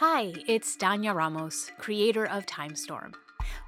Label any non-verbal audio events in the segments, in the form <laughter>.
Hi, it's Danya Ramos, creator of Timestorm.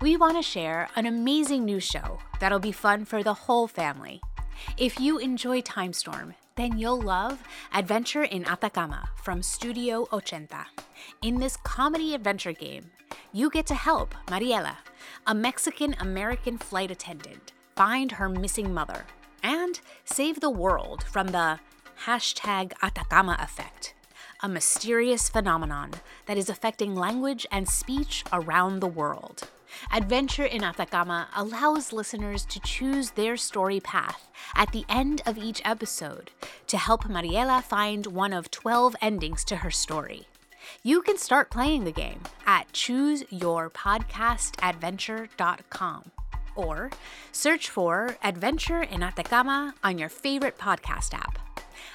We want to share an amazing new show that'll be fun for the whole family. If you enjoy Timestorm, then you'll love Adventure in Atacama from Studio Ochenta. In this comedy adventure game, you get to help Mariela, a Mexican American flight attendant, find her missing mother and save the world from the hashtag Atacama effect, a mysterious phenomenon that is affecting language and speech around the world. Adventure in Atacama allows listeners to choose their story path at the end of each episode to help Mariela find one of 12 endings to her story. You can start playing the game at chooseyourpodcastadventure.com or search for Adventure in Atacama on your favorite podcast app.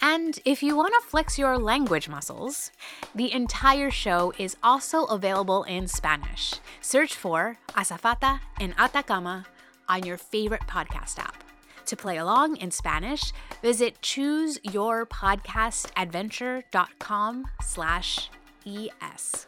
And if you want to flex your language muscles, the entire show is also available in Spanish. Search for Azafata en Atacama on your favorite podcast app. To play along in Spanish, visit chooseyourpodcastadventure.com slash ES.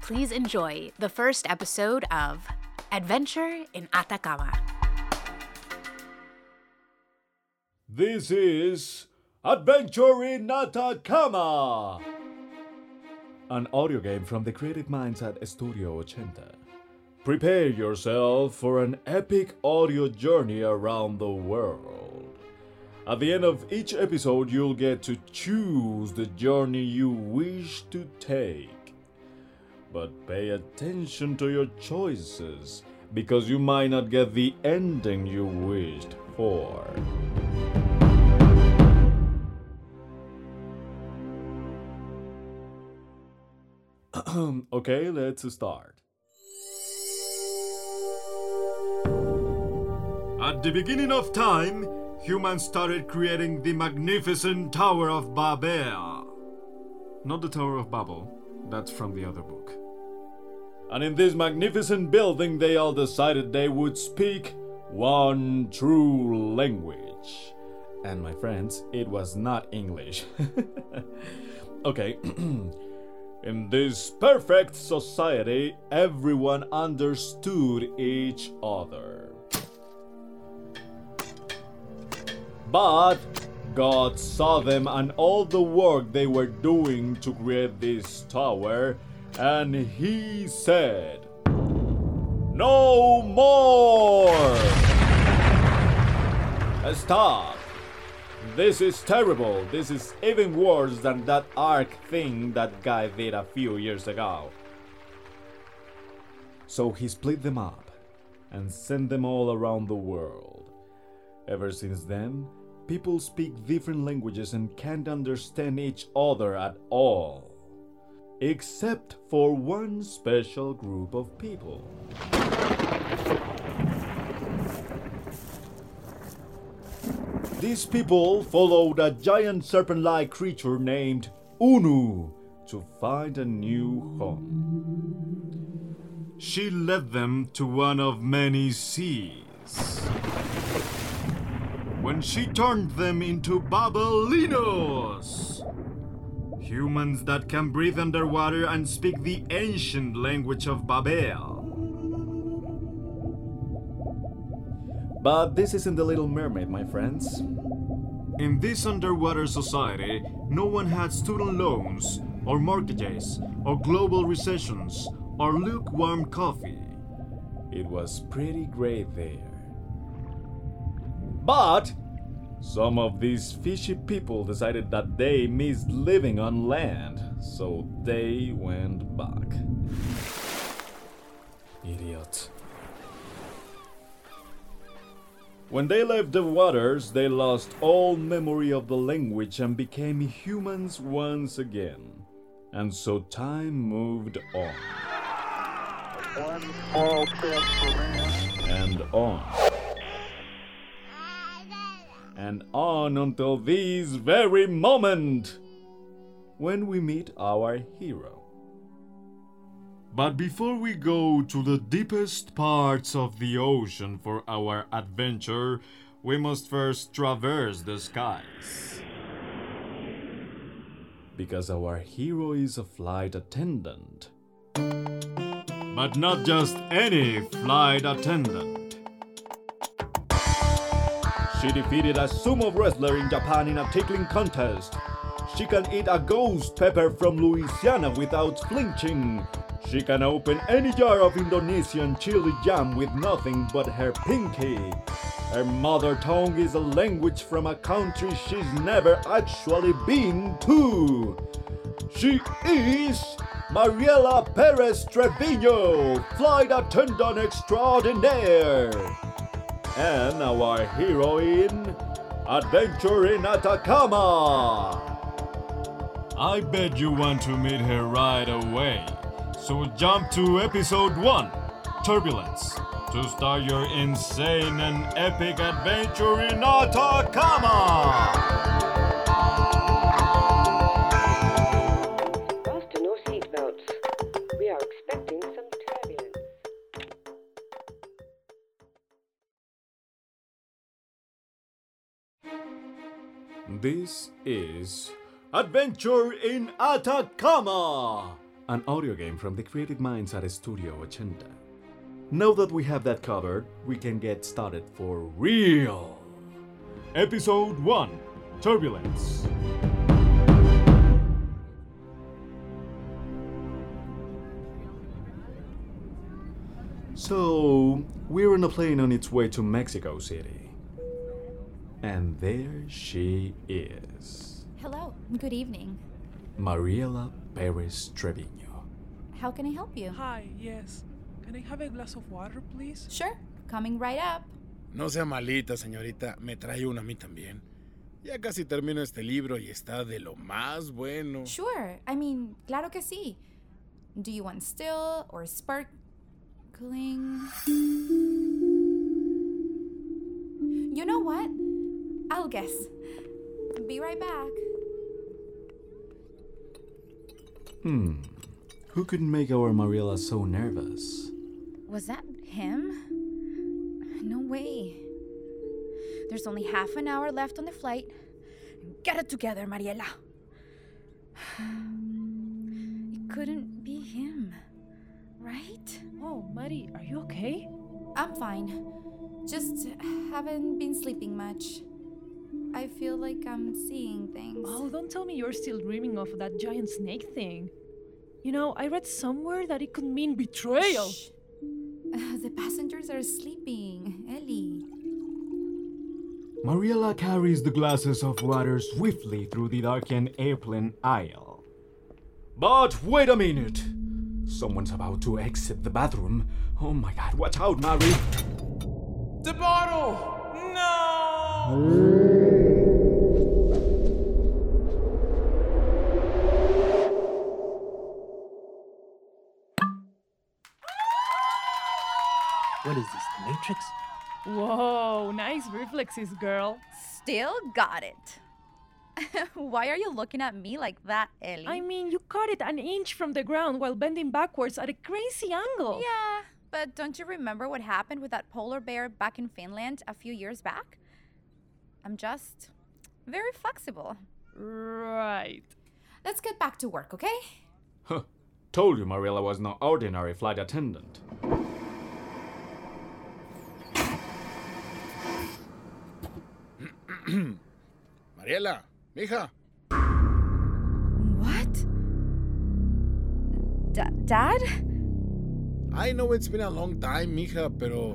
Please enjoy the first episode of Adventure in Atacama. This is Adventure in Atacama! An audio game from the creative minds at Studio Ochenta. Prepare yourself for an epic audio journey around the world. At the end of each episode, you'll get to choose the journey you wish to take. But pay attention to your choices because you might not get the ending you wished for. <clears throat> okay, let's start. At the beginning of time, humans started creating the magnificent Tower of Babel. Not the Tower of Babel, that's from the other book. And in this magnificent building, they all decided they would speak one true language. And my friends, it was not English. <laughs> okay. <clears throat> In this perfect society, everyone understood each other. But God saw them and all the work they were doing to create this tower, and He said, No more! Stop! This is terrible. This is even worse than that arc thing that guy did a few years ago. So he split them up and sent them all around the world. Ever since then, people speak different languages and can't understand each other at all. Except for one special group of people. These people followed a giant serpent like creature named Unu to find a new home. She led them to one of many seas. When she turned them into Babelinos, humans that can breathe underwater and speak the ancient language of Babel. But this isn't the Little Mermaid, my friends. In this underwater society, no one had student loans, or mortgages, or global recessions, or lukewarm coffee. It was pretty great there. But some of these fishy people decided that they missed living on land, so they went back. Idiot. When they left the waters, they lost all memory of the language and became humans once again. And so time moved on. One small step for man. And on. And on until this very moment when we meet our hero. But before we go to the deepest parts of the ocean for our adventure, we must first traverse the skies. because our hero is a flight attendant. But not just any flight attendant. She defeated a sumo wrestler in Japan in a tickling contest. She can eat a ghost pepper from Louisiana without flinching. She can open any jar of Indonesian chili jam with nothing but her pinky. Her mother tongue is a language from a country she's never actually been to. She is Mariela Perez Trevino, flight attendant extraordinaire. And our heroine, Adventure in Atacama. I bet you want to meet her right away. So jump to episode 1 Turbulence to start your insane and epic adventure in Atacama. Fasten your seatbelts. We are expecting some turbulence. This is Adventure in Atacama, an audio game from the creative minds at Studio Ochenta. Now that we have that covered, we can get started for real. Episode 1 Turbulence. So, we're on a plane on its way to Mexico City. And there she is. Hello, good evening. Mariela Perez Trevino. How can I help you? Hi, yes. Can I have a glass of water, please? Sure, coming right up. No sea malita, señorita. Me trae una a mí también. Ya casi termino este libro y está de lo más bueno. Sure, I mean, claro que sí. Do you want still or sparkling? You know what? I'll guess. Be right back. Hmm. Who could make our Mariela so nervous? Was that him? No way. There's only half an hour left on the flight. Get it together, Mariela. <sighs> It couldn't be him, right? Oh, Mari, are you okay? I'm fine. Just haven't been sleeping much. I feel like I'm seeing things. Oh, don't tell me you're still dreaming of that giant snake thing. You know, I read somewhere that it could mean betrayal. Shh. Uh, <laughs> the passengers are sleeping. Ellie. Mariela carries the glasses of water swiftly through the darkened airplane aisle. But wait a minute! Someone's about to exit the bathroom. Oh my god, watch out, Mari! The bottle! No! <laughs> What is this, the Matrix? Whoa, nice reflexes, girl. Still got it. <laughs> Why are you looking at me like that, Ellie? I mean, you caught it an inch from the ground while bending backwards at a crazy angle. Yeah, but don't you remember what happened with that polar bear back in Finland a few years back? I'm just very flexible. Right. Let's get back to work, okay? Huh. Told you Mariela was no ordinary flight attendant. <clears throat> Mariela, mija. What? Da- Dad? I know it's been a long time, mija, pero.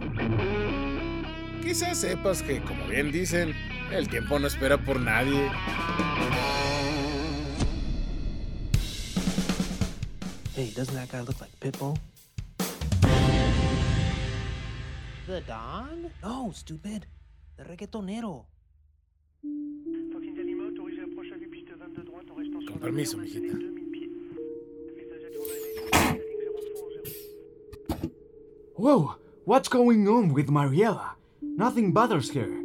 Quizás sepas que, como bien dicen, el tiempo no espera por nadie. Hey, doesn't that guy look like Pitbull? The Don? No, stupid. The reggaetonero. Con permiso, mijita. Whoa! What's going on with Mariela? Nothing bothers her.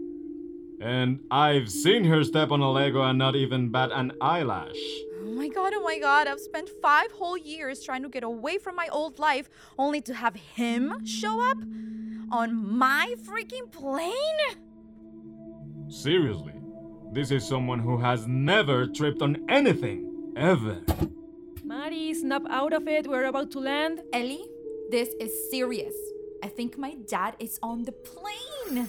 And I've seen her step on a Lego and not even bat an eyelash. Oh my god, oh my god, I've spent five whole years trying to get away from my old life only to have him show up on my freaking plane? Seriously, this is someone who has never tripped on anything. ever. Mari, snap out of it. We're about to land. Ellie, this is serious. I think my dad is on the plane.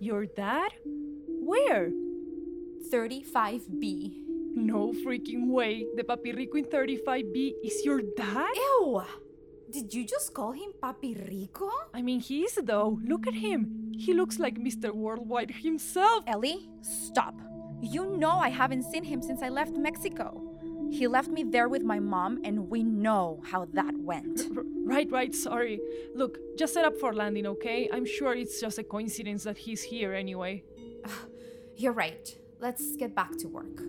Your dad? Where? 35B. No freaking way. The Papi Rico in 35B is your dad? Ew! Did you just call him Papi Rico? I mean, he is though. Look at him. He looks like Mr. Worldwide himself. Ellie, stop. You know I haven't seen him since I left Mexico. He left me there with my mom, and we know how that went. R- <laughs> right, right, sorry. Look, just set up for landing, okay? I'm sure it's just a coincidence that he's here anyway. <sighs> You're right. Let's get back to work.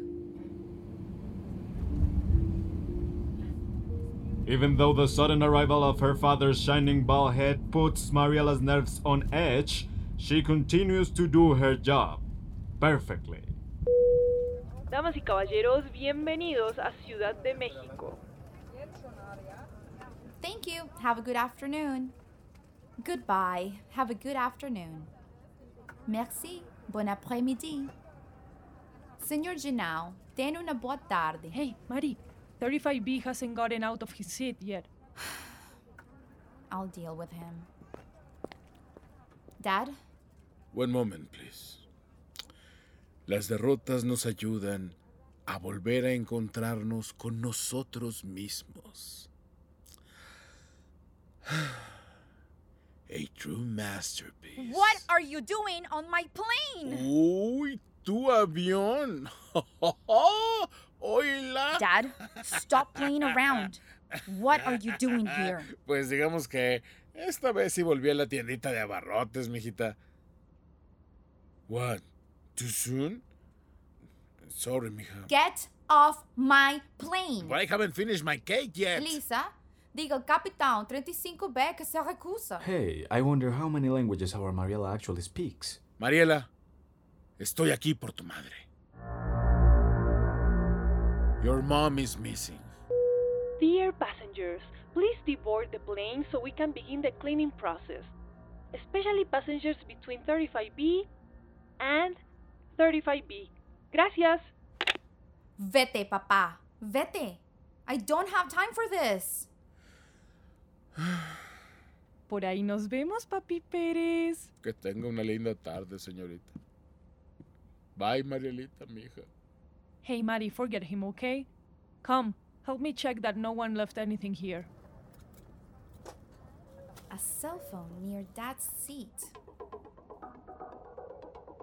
Even though the sudden arrival of her father's shining bald head puts Mariela's nerves on edge, she continues to do her job perfectly. Damas y caballeros, bienvenidos a Ciudad de México. Thank you. Have a good afternoon. Goodbye. Have a good afternoon. Merci. Bon après-midi. Señor Genao, ten una boa tarde. Hey, Marie, 35B hasn't gotten out of his seat yet. <sighs> I'll deal with him. Dad, One moment, please. Las derrotas nos ayudan a volver a encontrarnos con nosotros mismos. <sighs> A true masterpiece. what are you doing on my plane? Uy, tu avión. <laughs> Oíla. Dad, stop playing around. What are you doing here? Pues digamos que esta vez sí volví a la tiendita de abarrotes, mijita. What? Too soon? Sorry, mija. Get off my plane. But I haven't finished my cake yet. Lisa, diga capitão 35B que se recusa. Hey, I wonder how many languages our Mariela actually speaks. Mariela, estoy aquí por tu madre. Your mom is missing. Dear passengers, please deboard the plane so we can begin the cleaning process, especially passengers between 35B and 35B. Gracias. Vete, papá. Vete. I don't have time for this. <sighs> Por ahí nos vemos, Papi Pérez. Que tenga una linda tarde, señorita. Bye, Marielita, mija. Hey, Mari, forget him, okay? Come, help me check that no one left anything here. A cell phone near Dad's seat.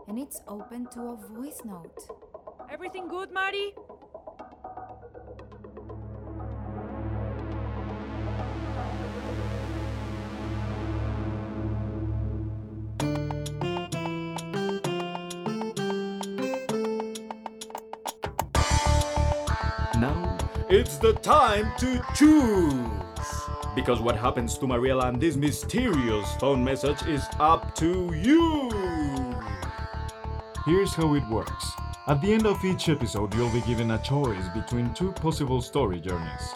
And it's open to a voice note. Everything good, Mari? Now, it's the time to choose! Because what happens to Mariela and this mysterious phone message is up to you! Here's how it works. At the end of each episode, you'll be given a choice between two possible story journeys.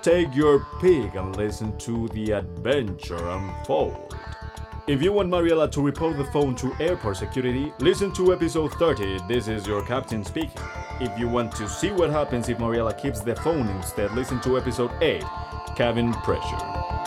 Take your pick and listen to the adventure unfold. If you want Mariela to report the phone to airport security, listen to episode 30. This is your captain speaking. If you want to see what happens if Mariela keeps the phone instead, listen to episode 8 Cabin Pressure.